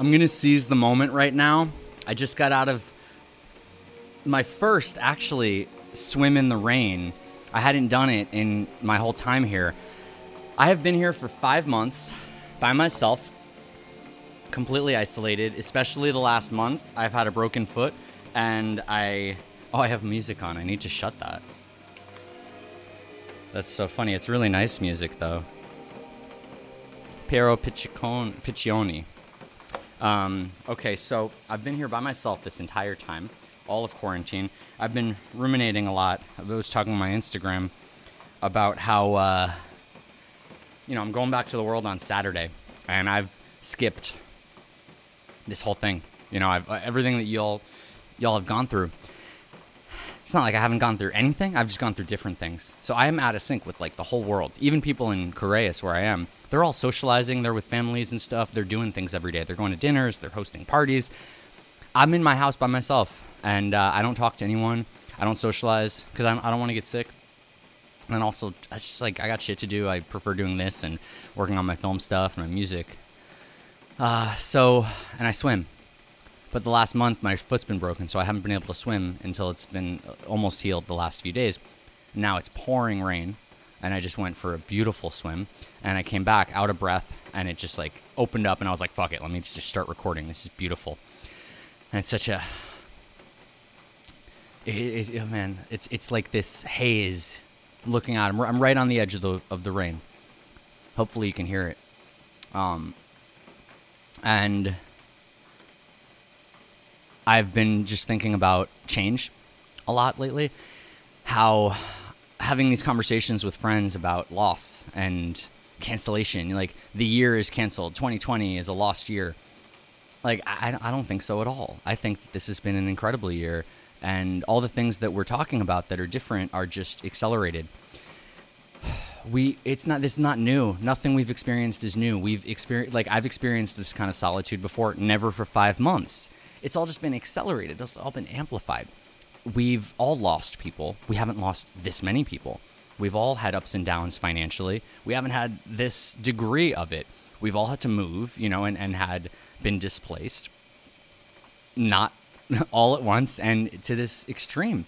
I'm going to seize the moment right now. I just got out of my first, actually, swim in the rain. I hadn't done it in my whole time here. I have been here for five months by myself, completely isolated, especially the last month. I've had a broken foot, and I. Oh, I have music on. I need to shut that. That's so funny. It's really nice music, though. Piero Piccioni. Um, okay, so I've been here by myself this entire time, all of quarantine. I've been ruminating a lot. I was talking on my Instagram about how, uh, you know, I'm going back to the world on Saturday, and I've skipped this whole thing. You know, I've, everything that y'all y'all have gone through. It's not like I haven't gone through anything. I've just gone through different things. So I am out of sync with like the whole world. Even people in Correas, where I am, they're all socializing. They're with families and stuff. They're doing things every day. They're going to dinners. They're hosting parties. I'm in my house by myself, and uh, I don't talk to anyone. I don't socialize because I don't want to get sick. And also, I just like I got shit to do. I prefer doing this and working on my film stuff and my music. Uh, so, and I swim. But the last month, my foot's been broken, so I haven't been able to swim until it's been almost healed the last few days. Now it's pouring rain, and I just went for a beautiful swim, and I came back out of breath, and it just like opened up, and I was like, "Fuck it, let me just start recording. This is beautiful." And it's such a, it, it, oh man, it's it's like this haze, looking out. I'm, I'm right on the edge of the of the rain. Hopefully, you can hear it. Um, and I've been just thinking about change a lot lately. How having these conversations with friends about loss and cancellation, like the year is canceled, 2020 is a lost year. Like, I, I don't think so at all. I think this has been an incredible year, and all the things that we're talking about that are different are just accelerated. We, it's not, this is not new. Nothing we've experienced is new. We've experienced, like, I've experienced this kind of solitude before, never for five months it's all just been accelerated. It's all been amplified. We've all lost people. We haven't lost this many people. We've all had ups and downs financially. We haven't had this degree of it. We've all had to move, you know, and, and had been displaced. Not all at once and to this extreme.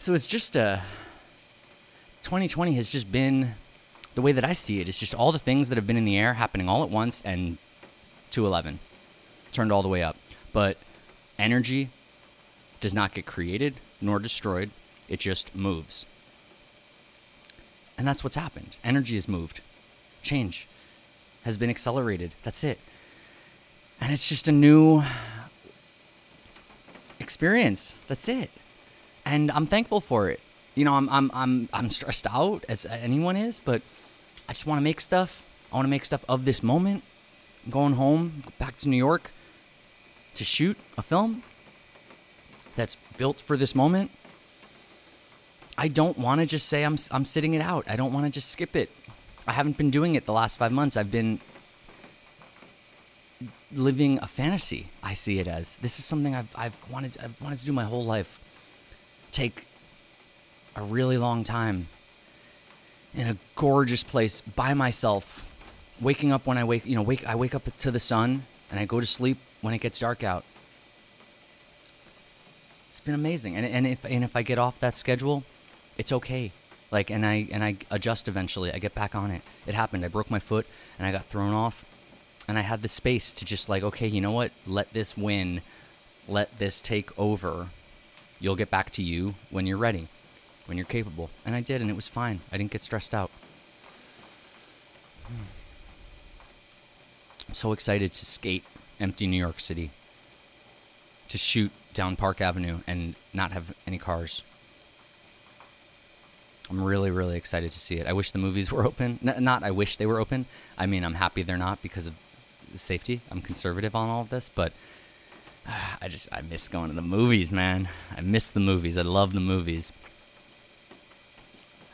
So it's just uh, a. 2020 has just been the way that I see it. It's just all the things that have been in the air happening all at once and 211 turned all the way up. But energy does not get created nor destroyed, it just moves. And that's what's happened. Energy has moved. Change has been accelerated. That's it. And it's just a new experience. That's it. And I'm thankful for it. You know, I'm I'm I'm I'm stressed out as anyone is, but I just want to make stuff. I want to make stuff of this moment. I'm going home, back to New York to shoot a film that's built for this moment, I don't want to just say I'm, I'm sitting it out. I don't want to just skip it. I haven't been doing it the last five months. I've been living a fantasy. I see it as this is something I've, I've wanted I've wanted to do my whole life. Take a really long time in a gorgeous place by myself, waking up when I wake. You know, wake I wake up to the sun and I go to sleep when it gets dark out. It's been amazing. And, and if and if I get off that schedule, it's okay. Like and I and I adjust eventually. I get back on it. It happened. I broke my foot and I got thrown off. And I had the space to just like, okay, you know what? Let this win. Let this take over. You'll get back to you when you're ready, when you're capable. And I did, and it was fine. I didn't get stressed out. I'm so excited to skate empty New York City to shoot down Park Avenue and not have any cars. I'm really, really excited to see it. I wish the movies were open. N- not I wish they were open. I mean, I'm happy they're not because of safety. I'm conservative on all of this, but uh, I just I miss going to the movies, man. I miss the movies. I love the movies.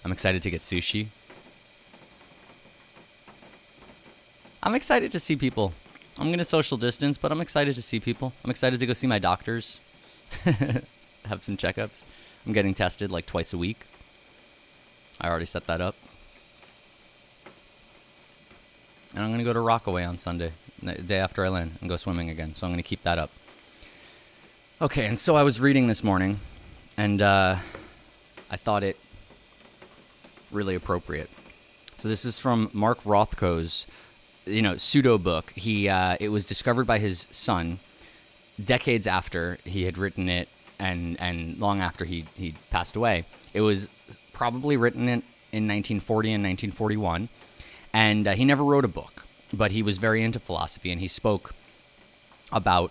I'm excited to get sushi. I'm excited to see people. I'm gonna social distance, but I'm excited to see people. I'm excited to go see my doctors, have some checkups. I'm getting tested like twice a week. I already set that up. And I'm gonna go to Rockaway on Sunday. the day after I land and go swimming again. So I'm going to keep that up. Okay, and so I was reading this morning, and uh, I thought it really appropriate. So this is from Mark Rothko's, you know, pseudo book. He uh, it was discovered by his son decades after he had written it, and and long after he he passed away. It was probably written in in 1940 and 1941, and uh, he never wrote a book, but he was very into philosophy, and he spoke about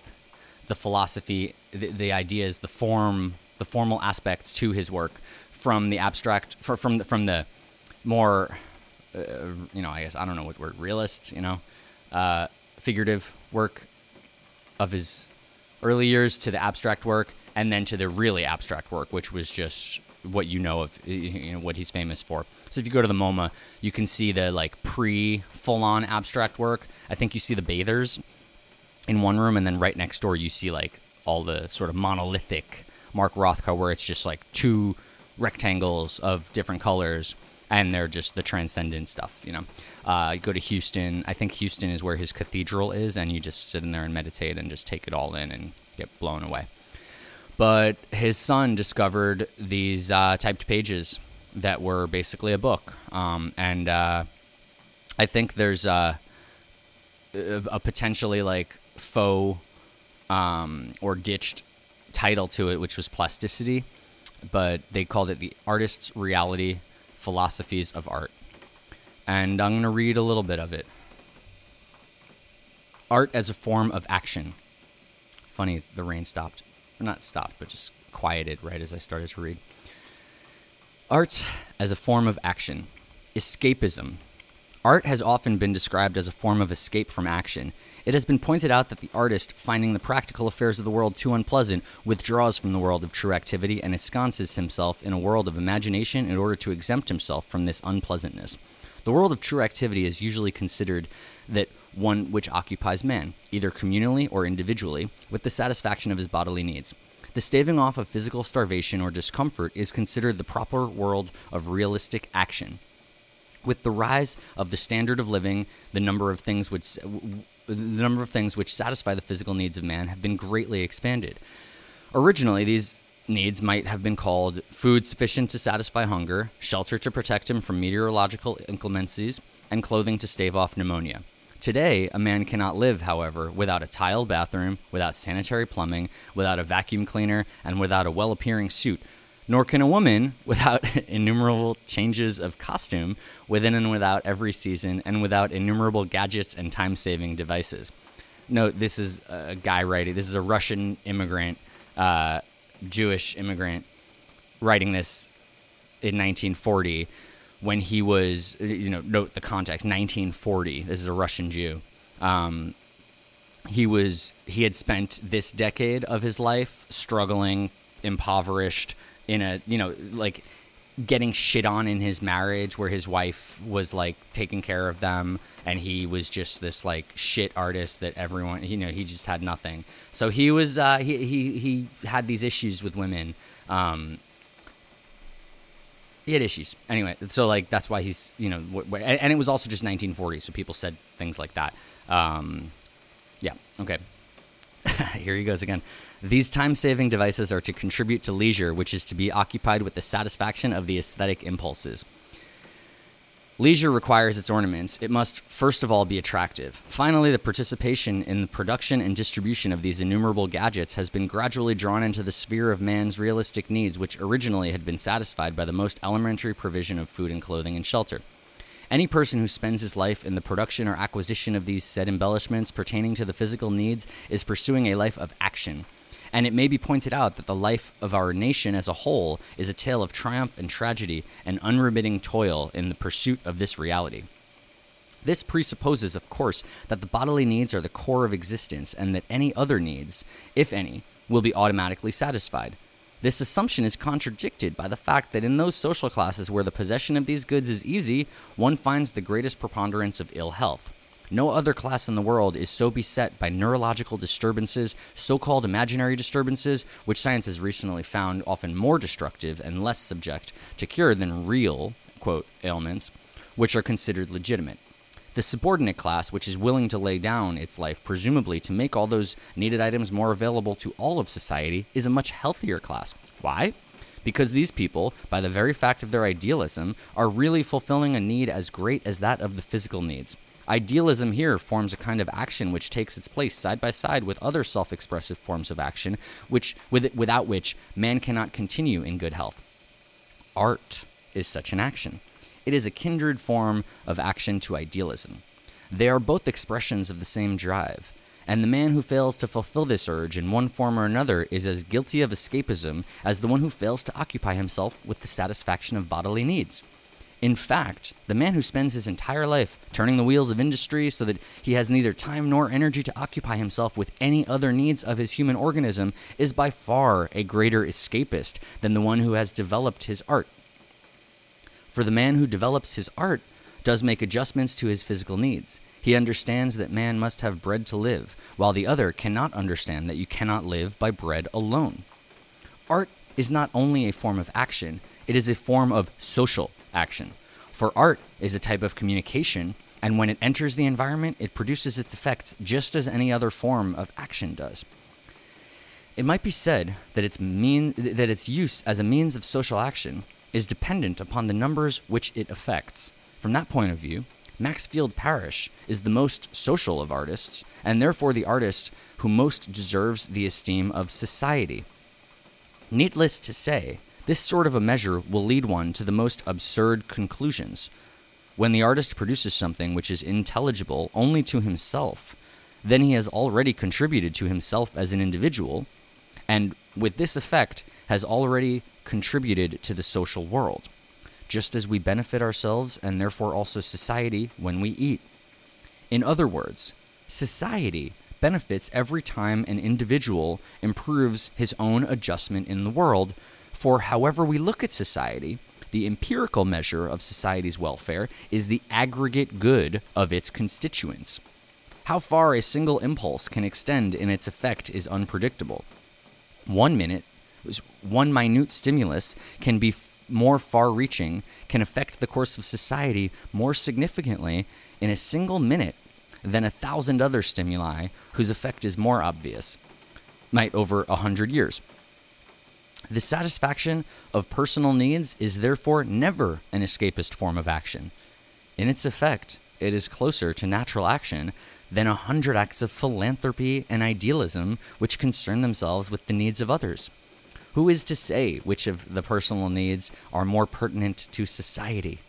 the philosophy, the, the ideas, the form, the formal aspects to his work from the abstract, for, from the, from the more, uh, you know, I guess I don't know what word, realist, you know, uh, figurative work of his early years to the abstract work, and then to the really abstract work, which was just what you know of you know what he's famous for. So if you go to the MoMA, you can see the like pre full on abstract work. I think you see the bathers in one room, and then right next door you see like all the sort of monolithic Mark Rothko, where it's just like two rectangles of different colors, and they're just the transcendent stuff. You know, uh, you go to Houston. I think Houston is where his cathedral is, and you just sit in there and meditate and just take it all in and get blown away. But his son discovered these uh, typed pages that were basically a book, um, and uh, I think there's a, a potentially like faux um, or ditched title to it, which was plasticity, but they called it the artist's reality philosophies of art. And I'm going to read a little bit of it. Art as a form of action. Funny, the rain stopped not stopped, but just quieted right as I started to read. Art as a form of action. Escapism. Art has often been described as a form of escape from action. It has been pointed out that the artist, finding the practical affairs of the world too unpleasant, withdraws from the world of true activity and ensconces himself in a world of imagination in order to exempt himself from this unpleasantness. The world of true activity is usually considered that one which occupies man, either communally or individually, with the satisfaction of his bodily needs. The staving off of physical starvation or discomfort is considered the proper world of realistic action. With the rise of the standard of living, the number of things which the number of things which satisfy the physical needs of man have been greatly expanded. Originally, these needs might have been called food sufficient to satisfy hunger, shelter to protect him from meteorological inclemencies, and clothing to stave off pneumonia. Today, a man cannot live, however, without a tiled bathroom, without sanitary plumbing, without a vacuum cleaner, and without a well appearing suit. Nor can a woman without innumerable changes of costume within and without every season, and without innumerable gadgets and time saving devices. Note, this is a guy writing, this is a Russian immigrant, uh, Jewish immigrant, writing this in 1940 when he was, you know, note the context, 1940. This is a Russian Jew. Um, he was he had spent this decade of his life struggling, impoverished, in a you know like getting shit on in his marriage where his wife was like taking care of them and he was just this like shit artist that everyone you know he just had nothing. So he was uh, he, he he had these issues with women um, he had issues. Anyway so like that's why he's you know w- w- and it was also just 1940 so people said things like that. Um, yeah okay. Here he goes again these time-saving devices are to contribute to leisure which is to be occupied with the satisfaction of the aesthetic impulses Leisure requires its ornaments. It must, first of all, be attractive. Finally, the participation in the production and distribution of these innumerable gadgets has been gradually drawn into the sphere of man's realistic needs, which originally had been satisfied by the most elementary provision of food and clothing and shelter. Any person who spends his life in the production or acquisition of these said embellishments pertaining to the physical needs is pursuing a life of action. And it may be pointed out that the life of our nation as a whole is a tale of triumph and tragedy and unremitting toil in the pursuit of this reality. This presupposes, of course, that the bodily needs are the core of existence and that any other needs, if any, will be automatically satisfied. This assumption is contradicted by the fact that in those social classes where the possession of these goods is easy, one finds the greatest preponderance of ill health. No other class in the world is so beset by neurological disturbances, so called imaginary disturbances, which science has recently found often more destructive and less subject to cure than real, quote, ailments, which are considered legitimate. The subordinate class, which is willing to lay down its life, presumably to make all those needed items more available to all of society, is a much healthier class. Why? Because these people, by the very fact of their idealism, are really fulfilling a need as great as that of the physical needs. Idealism here forms a kind of action which takes its place side by side with other self expressive forms of action, which, with, without which man cannot continue in good health. Art is such an action. It is a kindred form of action to idealism. They are both expressions of the same drive, and the man who fails to fulfill this urge in one form or another is as guilty of escapism as the one who fails to occupy himself with the satisfaction of bodily needs. In fact, the man who spends his entire life turning the wheels of industry so that he has neither time nor energy to occupy himself with any other needs of his human organism is by far a greater escapist than the one who has developed his art. For the man who develops his art does make adjustments to his physical needs. He understands that man must have bread to live, while the other cannot understand that you cannot live by bread alone. Art is not only a form of action, it is a form of social action. For art is a type of communication, and when it enters the environment, it produces its effects just as any other form of action does. It might be said that its mean that its use as a means of social action is dependent upon the numbers which it affects. From that point of view, Maxfield Parrish is the most social of artists, and therefore the artist who most deserves the esteem of society. Needless to say, this sort of a measure will lead one to the most absurd conclusions. When the artist produces something which is intelligible only to himself, then he has already contributed to himself as an individual, and with this effect has already contributed to the social world, just as we benefit ourselves and therefore also society when we eat. In other words, society benefits every time an individual improves his own adjustment in the world, for however we look at society, the empirical measure of society's welfare is the aggregate good of its constituents. How far a single impulse can extend in its effect is unpredictable. One minute, one minute stimulus can be f- more far reaching, can affect the course of society more significantly in a single minute than a thousand other stimuli whose effect is more obvious, might over a hundred years. The satisfaction of personal needs is therefore never an escapist form of action. In its effect, it is closer to natural action than a hundred acts of philanthropy and idealism which concern themselves with the needs of others. Who is to say which of the personal needs are more pertinent to society?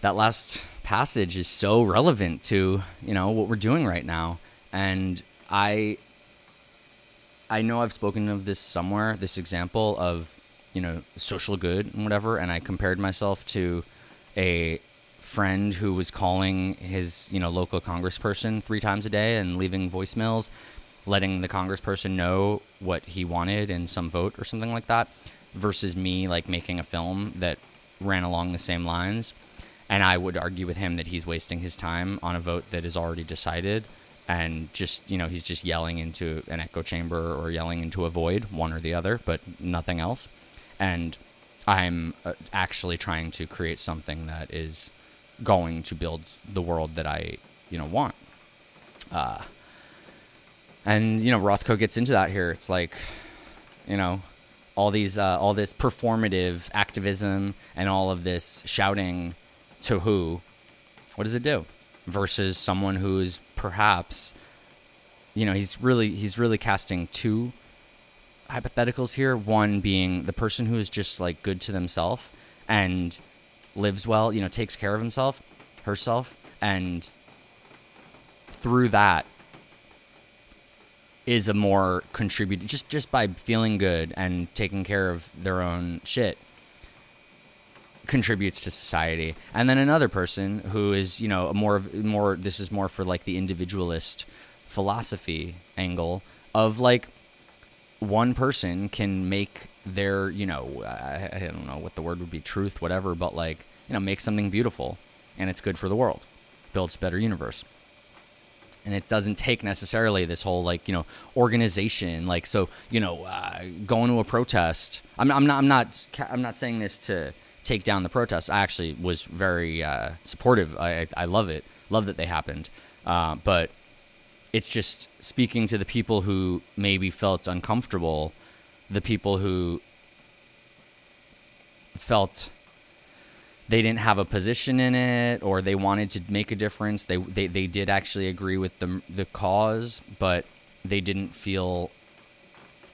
That last passage is so relevant to, you know, what we're doing right now. And I I know I've spoken of this somewhere, this example of, you know, social good and whatever, and I compared myself to a friend who was calling his, you know, local congressperson three times a day and leaving voicemails letting the congressperson know what he wanted in some vote or something like that versus me like making a film that ran along the same lines. And I would argue with him that he's wasting his time on a vote that is already decided and just you know he's just yelling into an echo chamber or yelling into a void one or the other but nothing else. And i'm uh, actually trying to create something that is going to build the world that i you know want. Uh, and you know rothko gets into that here. It's like you know all these uh, all this performative activism and all of this shouting to who? What does it do? Versus someone who's perhaps you know he's really he's really casting two hypotheticals here. One being the person who is just like good to themselves and lives well you know takes care of himself herself and through that is a more contribute just just by feeling good and taking care of their own shit contributes to society. And then another person who is you know more of more this is more for like the individualist philosophy angle of like one person can make their you know I, I don't know what the word would be truth whatever but like you know make something beautiful and it's good for the world builds a better universe. And it doesn't take necessarily this whole like you know organization like so you know uh, going to a protest. I'm, I'm not i'm not i'm not saying this to take down the protests. I actually was very uh, supportive. I, I love it. Love that they happened. Uh, but it's just speaking to the people who maybe felt uncomfortable, the people who felt they didn't have a position in it or they wanted to make a difference. They they, they did actually agree with the the cause, but they didn't feel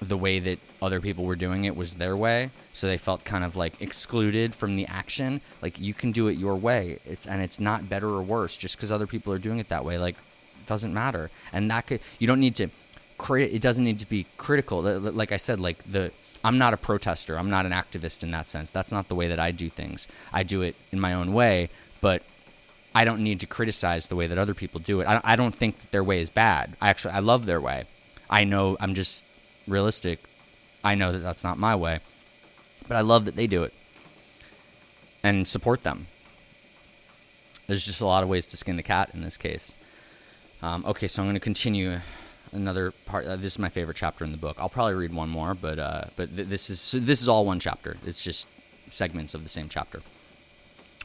the way that other people were doing it was their way. So they felt kind of like excluded from the action. Like you can do it your way. It's and it's not better or worse just because other people are doing it that way. Like doesn't matter. And that could you don't need to create it doesn't need to be critical. Like i said like the i'm not a protester. I'm not an activist in that sense. That's not the way that i do things. I do it in my own way but i don't need to criticize the way that other people do it. I, I don't think that their way is bad. I actually i love their way. I know i'm just realistic. I know that that's not my way, but I love that they do it and support them. There's just a lot of ways to skin the cat in this case. Um, okay, so I'm going to continue another part. Uh, this is my favorite chapter in the book. I'll probably read one more, but uh, but th- this is so this is all one chapter. It's just segments of the same chapter.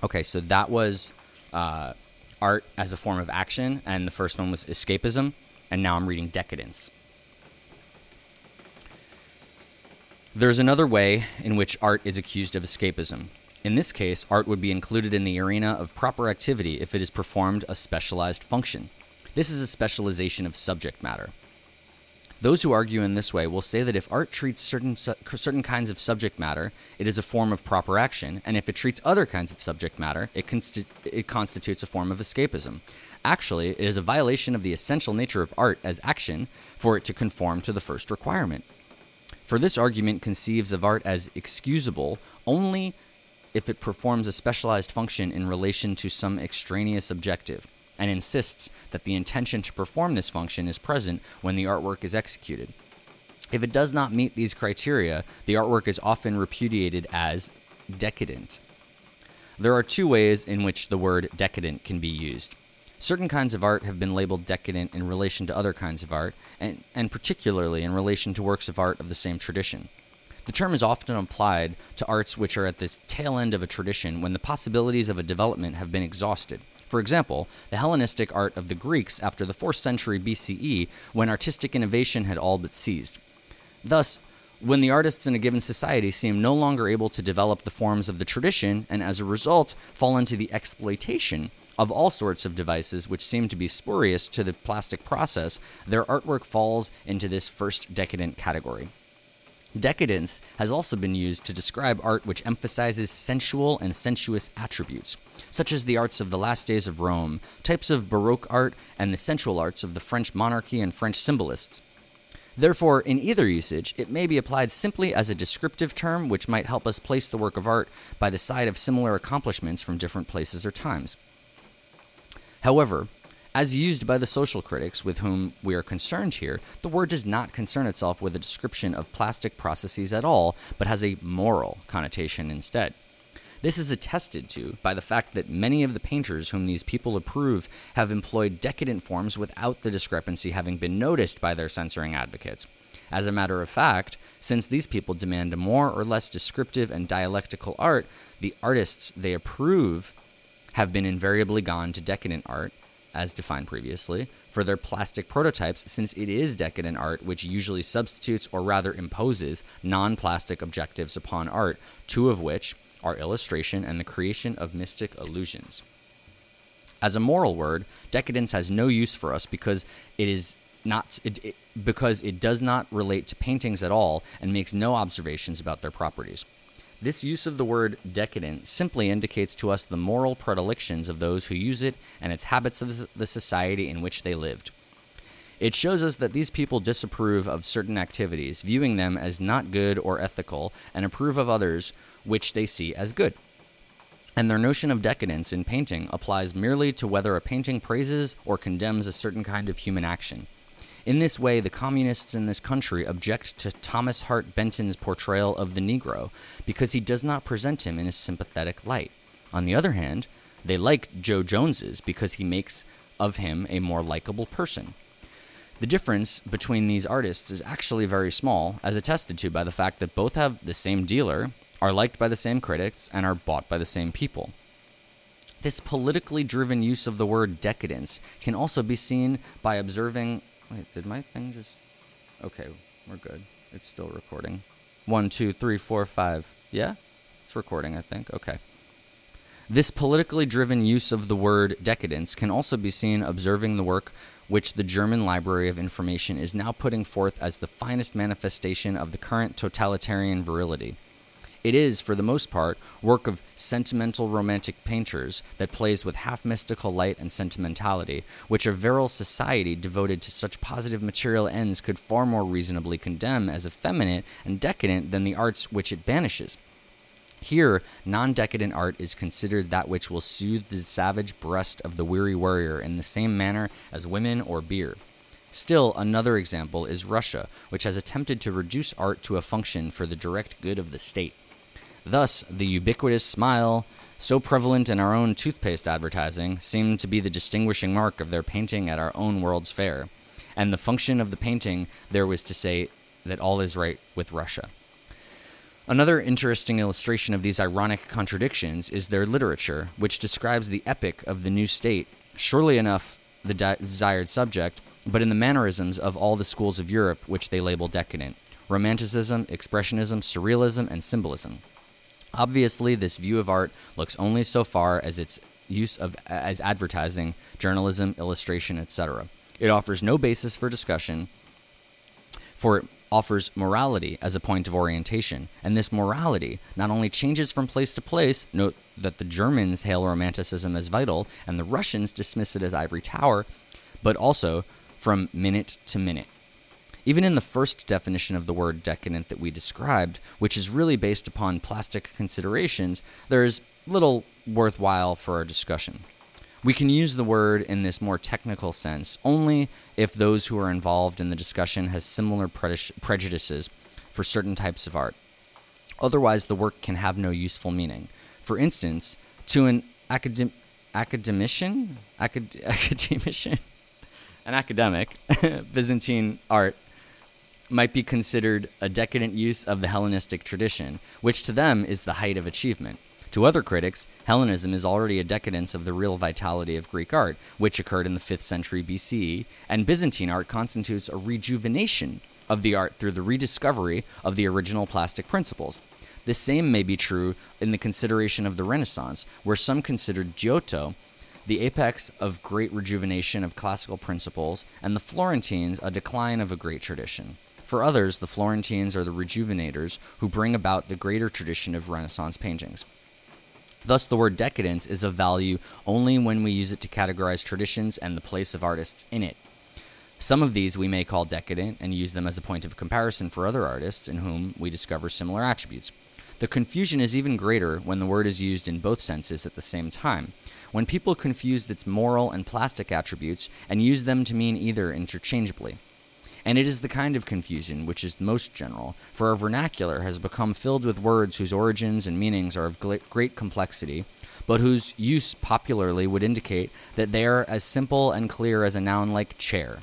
Okay, so that was uh, art as a form of action, and the first one was escapism, and now I'm reading decadence. There's another way in which art is accused of escapism. In this case, art would be included in the arena of proper activity if it is performed a specialized function. This is a specialization of subject matter. Those who argue in this way will say that if art treats certain certain kinds of subject matter, it is a form of proper action, and if it treats other kinds of subject matter, it, consti- it constitutes a form of escapism. Actually, it is a violation of the essential nature of art as action for it to conform to the first requirement. For this argument conceives of art as excusable only if it performs a specialized function in relation to some extraneous objective, and insists that the intention to perform this function is present when the artwork is executed. If it does not meet these criteria, the artwork is often repudiated as decadent. There are two ways in which the word decadent can be used. Certain kinds of art have been labeled decadent in relation to other kinds of art, and, and particularly in relation to works of art of the same tradition. The term is often applied to arts which are at the tail end of a tradition when the possibilities of a development have been exhausted. For example, the Hellenistic art of the Greeks after the 4th century BCE, when artistic innovation had all but ceased. Thus, when the artists in a given society seem no longer able to develop the forms of the tradition and as a result fall into the exploitation of all sorts of devices which seem to be spurious to the plastic process, their artwork falls into this first decadent category. Decadence has also been used to describe art which emphasizes sensual and sensuous attributes, such as the arts of the last days of Rome, types of Baroque art, and the sensual arts of the French monarchy and French symbolists. Therefore, in either usage, it may be applied simply as a descriptive term which might help us place the work of art by the side of similar accomplishments from different places or times. However, as used by the social critics with whom we are concerned here, the word does not concern itself with a description of plastic processes at all, but has a moral connotation instead. This is attested to by the fact that many of the painters whom these people approve have employed decadent forms without the discrepancy having been noticed by their censoring advocates. As a matter of fact, since these people demand more or less descriptive and dialectical art, the artists they approve have been invariably gone to decadent art, as defined previously, for their plastic prototypes, since it is decadent art which usually substitutes or rather imposes non plastic objectives upon art, two of which are illustration and the creation of mystic illusions. As a moral word, decadence has no use for us because it is not it, it, because it does not relate to paintings at all and makes no observations about their properties. This use of the word decadent simply indicates to us the moral predilections of those who use it and its habits of the society in which they lived. It shows us that these people disapprove of certain activities, viewing them as not good or ethical, and approve of others which they see as good. And their notion of decadence in painting applies merely to whether a painting praises or condemns a certain kind of human action. In this way, the communists in this country object to Thomas Hart Benton's portrayal of the Negro because he does not present him in a sympathetic light. On the other hand, they like Joe Jones's because he makes of him a more likable person. The difference between these artists is actually very small, as attested to by the fact that both have the same dealer, are liked by the same critics, and are bought by the same people. This politically driven use of the word decadence can also be seen by observing. Wait, did my thing just. Okay, we're good. It's still recording. One, two, three, four, five. Yeah? It's recording, I think. Okay. This politically driven use of the word decadence can also be seen observing the work which the German Library of Information is now putting forth as the finest manifestation of the current totalitarian virility. It is, for the most part, work of sentimental romantic painters that plays with half mystical light and sentimentality, which a virile society devoted to such positive material ends could far more reasonably condemn as effeminate and decadent than the arts which it banishes. Here, non decadent art is considered that which will soothe the savage breast of the weary warrior in the same manner as women or beer. Still, another example is Russia, which has attempted to reduce art to a function for the direct good of the state. Thus, the ubiquitous smile, so prevalent in our own toothpaste advertising, seemed to be the distinguishing mark of their painting at our own World's Fair. And the function of the painting there was to say that all is right with Russia. Another interesting illustration of these ironic contradictions is their literature, which describes the epic of the new state, surely enough the de- desired subject, but in the mannerisms of all the schools of Europe which they label decadent Romanticism, Expressionism, Surrealism, and Symbolism. Obviously, this view of art looks only so far as its use of as advertising, journalism, illustration, etc. It offers no basis for discussion, for it offers morality as a point of orientation, and this morality not only changes from place to place, note that the Germans hail Romanticism as vital and the Russians dismiss it as ivory tower, but also from minute to minute. Even in the first definition of the word decadent that we described, which is really based upon plastic considerations, there is little worthwhile for our discussion. We can use the word in this more technical sense only if those who are involved in the discussion has similar prejudices for certain types of art. Otherwise, the work can have no useful meaning. For instance, to an academ- academician, acad- academician, an academic, Byzantine art might be considered a decadent use of the Hellenistic tradition, which to them is the height of achievement. To other critics, Hellenism is already a decadence of the real vitality of Greek art, which occurred in the 5th century BCE, and Byzantine art constitutes a rejuvenation of the art through the rediscovery of the original plastic principles. The same may be true in the consideration of the Renaissance, where some considered Giotto the apex of great rejuvenation of classical principles, and the Florentines a decline of a great tradition. For others, the Florentines are the rejuvenators who bring about the greater tradition of Renaissance paintings. Thus, the word decadence is of value only when we use it to categorize traditions and the place of artists in it. Some of these we may call decadent and use them as a point of comparison for other artists in whom we discover similar attributes. The confusion is even greater when the word is used in both senses at the same time. When people confuse its moral and plastic attributes and use them to mean either interchangeably and it is the kind of confusion which is most general, for our vernacular has become filled with words whose origins and meanings are of great complexity, but whose use popularly would indicate that they are as simple and clear as a noun like chair.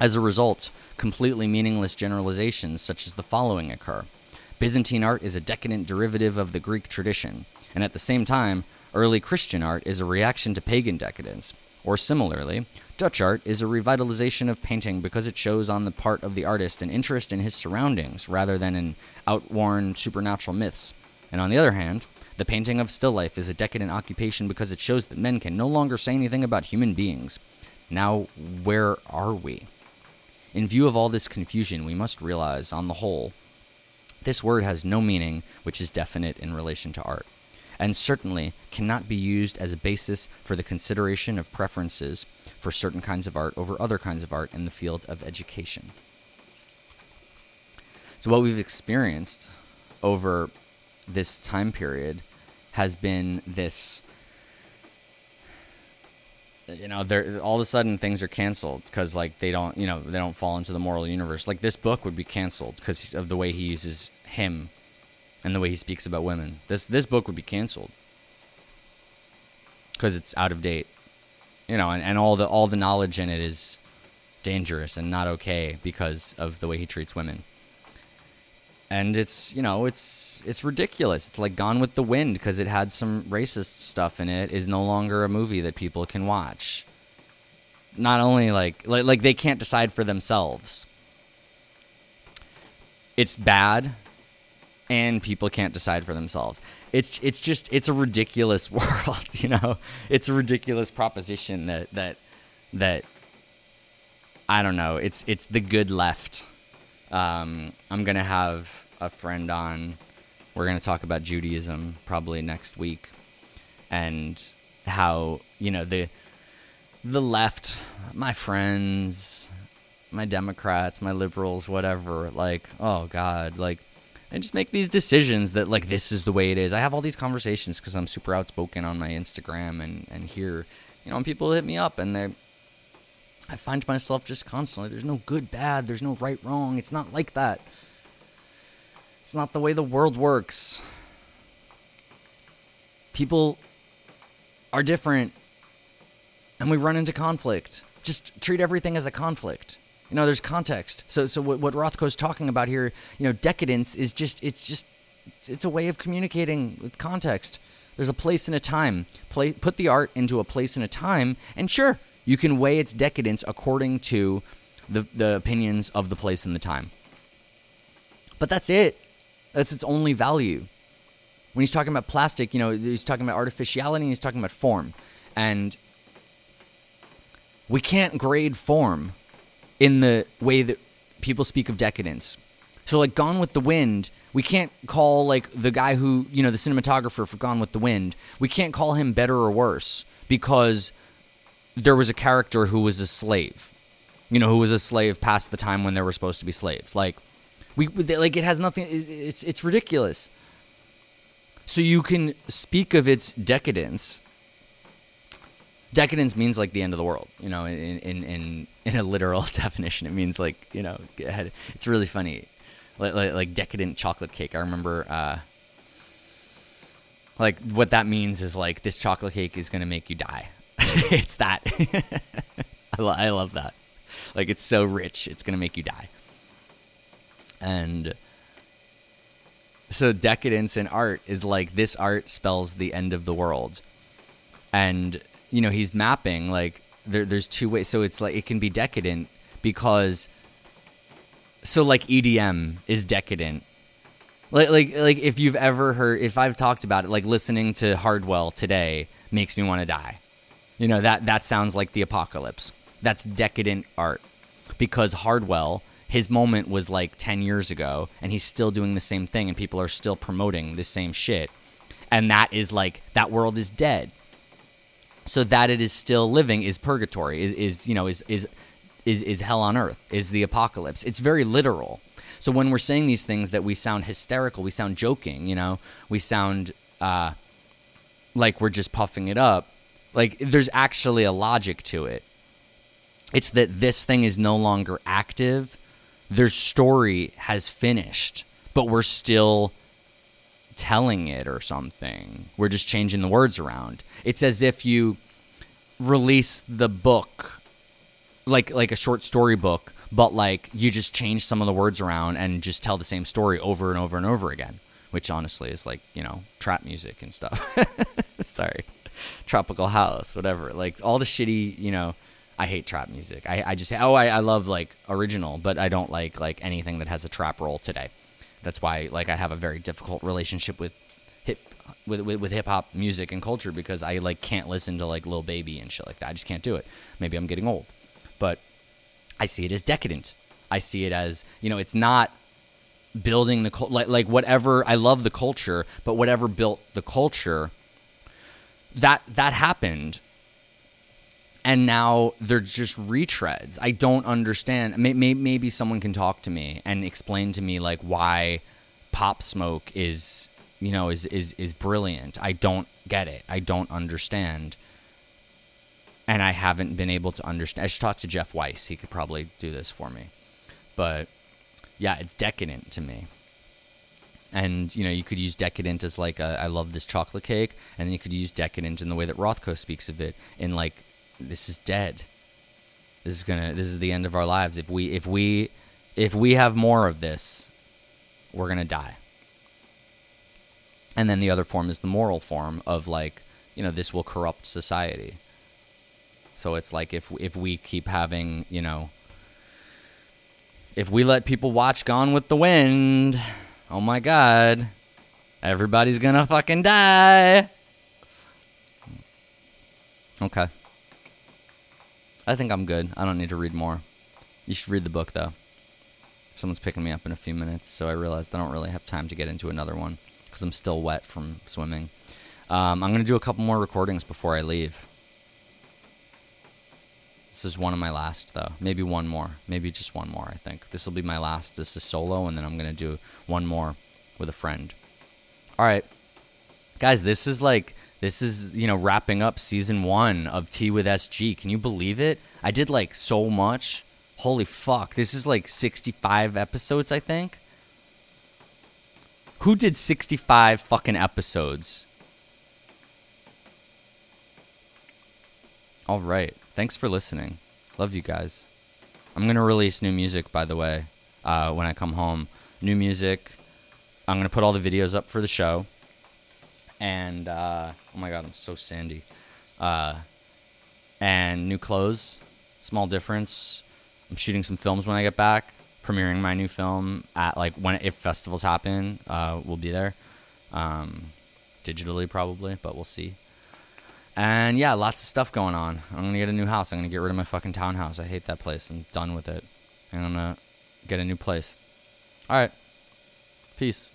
As a result, completely meaningless generalizations such as the following occur Byzantine art is a decadent derivative of the Greek tradition, and at the same time, early Christian art is a reaction to pagan decadence. Or similarly, Dutch art is a revitalization of painting because it shows on the part of the artist an interest in his surroundings rather than in outworn supernatural myths. And on the other hand, the painting of still life is a decadent occupation because it shows that men can no longer say anything about human beings. Now, where are we? In view of all this confusion, we must realize, on the whole, this word has no meaning which is definite in relation to art and certainly cannot be used as a basis for the consideration of preferences for certain kinds of art over other kinds of art in the field of education. So, what we've experienced over this time period has been this you know they're all of a sudden things are canceled because like they don't you know they don't fall into the moral universe like this book would be canceled because of the way he uses him and the way he speaks about women. This this book would be canceled because it's out of date. You know, and, and all the all the knowledge in it is dangerous and not okay because of the way he treats women. and it's you know it's it's ridiculous. It's like Gone with the Wind because it had some racist stuff in it is no longer a movie that people can watch. Not only like like, like they can't decide for themselves. It's bad and people can't decide for themselves. It's it's just it's a ridiculous world, you know. It's a ridiculous proposition that that that I don't know. It's it's the good left. Um, I'm gonna have a friend on. We're gonna talk about Judaism probably next week, and how you know the the left, my friends, my Democrats, my liberals, whatever. Like, oh God, like and just make these decisions that like this is the way it is. I have all these conversations because I'm super outspoken on my Instagram and and here, you know, and people hit me up and they. I find myself just constantly. There's no good, bad. There's no right, wrong. It's not like that. It's not the way the world works. People are different, and we run into conflict. Just treat everything as a conflict. You know, there's context. So, so what, what Rothko's talking about here, you know, decadence is just, it's just, it's a way of communicating with context. There's a place and a time. Play, put the art into a place and a time, and sure, you can weigh its decadence according to the, the opinions of the place and the time. But that's it. That's its only value. When he's talking about plastic, you know, he's talking about artificiality and he's talking about form. And we can't grade form in the way that people speak of decadence. So like Gone with the Wind, we can't call like the guy who, you know, the cinematographer for Gone with the Wind, we can't call him better or worse because there was a character who was a slave. You know, who was a slave past the time when they were supposed to be slaves. Like we like it has nothing it's it's ridiculous. So you can speak of its decadence decadence means like the end of the world you know in in in, in a literal definition it means like you know it's really funny. Like, like, like decadent chocolate cake. I remember uh, like what that means is like this chocolate cake is going to make you die. It's that. I, lo- I love that. Like it's so rich it's going to make you die. And so decadence in art is like this art spells the end of the world. And you know he's mapping like there, there's two ways. So it's like it can be decadent because so like edm is decadent. Like like like if you've ever heard if i've talked about it like listening to hardwell today makes me want to die. You know that that sounds like the apocalypse. That's decadent art. Because hardwell his moment was like 10 years ago and he's still doing the same thing and people are still promoting the same shit. And that is like that world is dead so that it is still living is purgatory is, is you know is is is is hell on earth is the apocalypse. It's very literal. So when we're saying these things that we sound hysterical we sound joking you know? We sound uh, like we're just puffing it up. Like there's actually a logic to it. It's that this thing is no longer active. Their story has finished but we're still telling it or something. We're just changing the words around. It's as if you release the book like like a short story book, but like you just change some of the words around and just tell the same story over and over and over again, which honestly is like, you know, trap music and stuff. Sorry. Tropical house, whatever. Like all the shitty, you know, I hate trap music. I, I just oh I, I love like original, but I don't like like anything that has a trap roll today. That's why like I have a very difficult relationship with hip with with, with hip hop music and culture because I like can't listen to like Lil Baby and shit like that. I just can't do it. Maybe I'm getting old, but I see it as decadent. I see it as you know it's not building the like like whatever I love the culture, but whatever built the culture that that happened and now they're just retreads. I don't understand. Maybe someone can talk to me and explain to me like why Pop Smoke is you know is is is brilliant. I don't get it. I don't understand. And I haven't been able to understand. I should talk to Jeff Weiss. He could probably do this for me. But yeah, it's decadent to me. And you know, you could use decadent as like a, I love this chocolate cake, and then you could use decadent in the way that Rothko speaks of it, in like this is dead. This is gonna. This is the end of our lives. If we if we if we have more of this, we're to die. And then the other form is the moral form of like, you know, this will corrupt society. So it's like if if we keep having, you know, if we let people watch Gone with the Wind, oh my god, everybody's to fucking die. Okay. I think I'm good. I don't need to read more. You should read the book though. Someone's picking me up in a few minutes, so I realized I don't really have time to get into another one because I'm still wet from swimming. Um, I'm going to do a couple more recordings before I leave. This is one of my last, though. Maybe one more. Maybe just one more, I think. This will be my last. This is solo, and then I'm going to do one more with a friend. All right. Guys, this is like, this is, you know, wrapping up season one of Tea with SG. Can you believe it? I did like so much. Holy fuck. This is like 65 episodes, I think. Who did 65 fucking episodes? All right. Thanks for listening. Love you guys. I'm going to release new music, by the way, uh, when I come home. New music. I'm going to put all the videos up for the show. And, uh, oh my God, I'm so sandy. Uh, and new clothes. Small difference. I'm shooting some films when I get back premiering my new film at like when if festivals happen, uh, we'll be there, um, digitally probably, but we'll see. And yeah, lots of stuff going on. I'm gonna get a new house. I'm gonna get rid of my fucking townhouse. I hate that place. I'm done with it. I'm gonna get a new place. All right. Peace.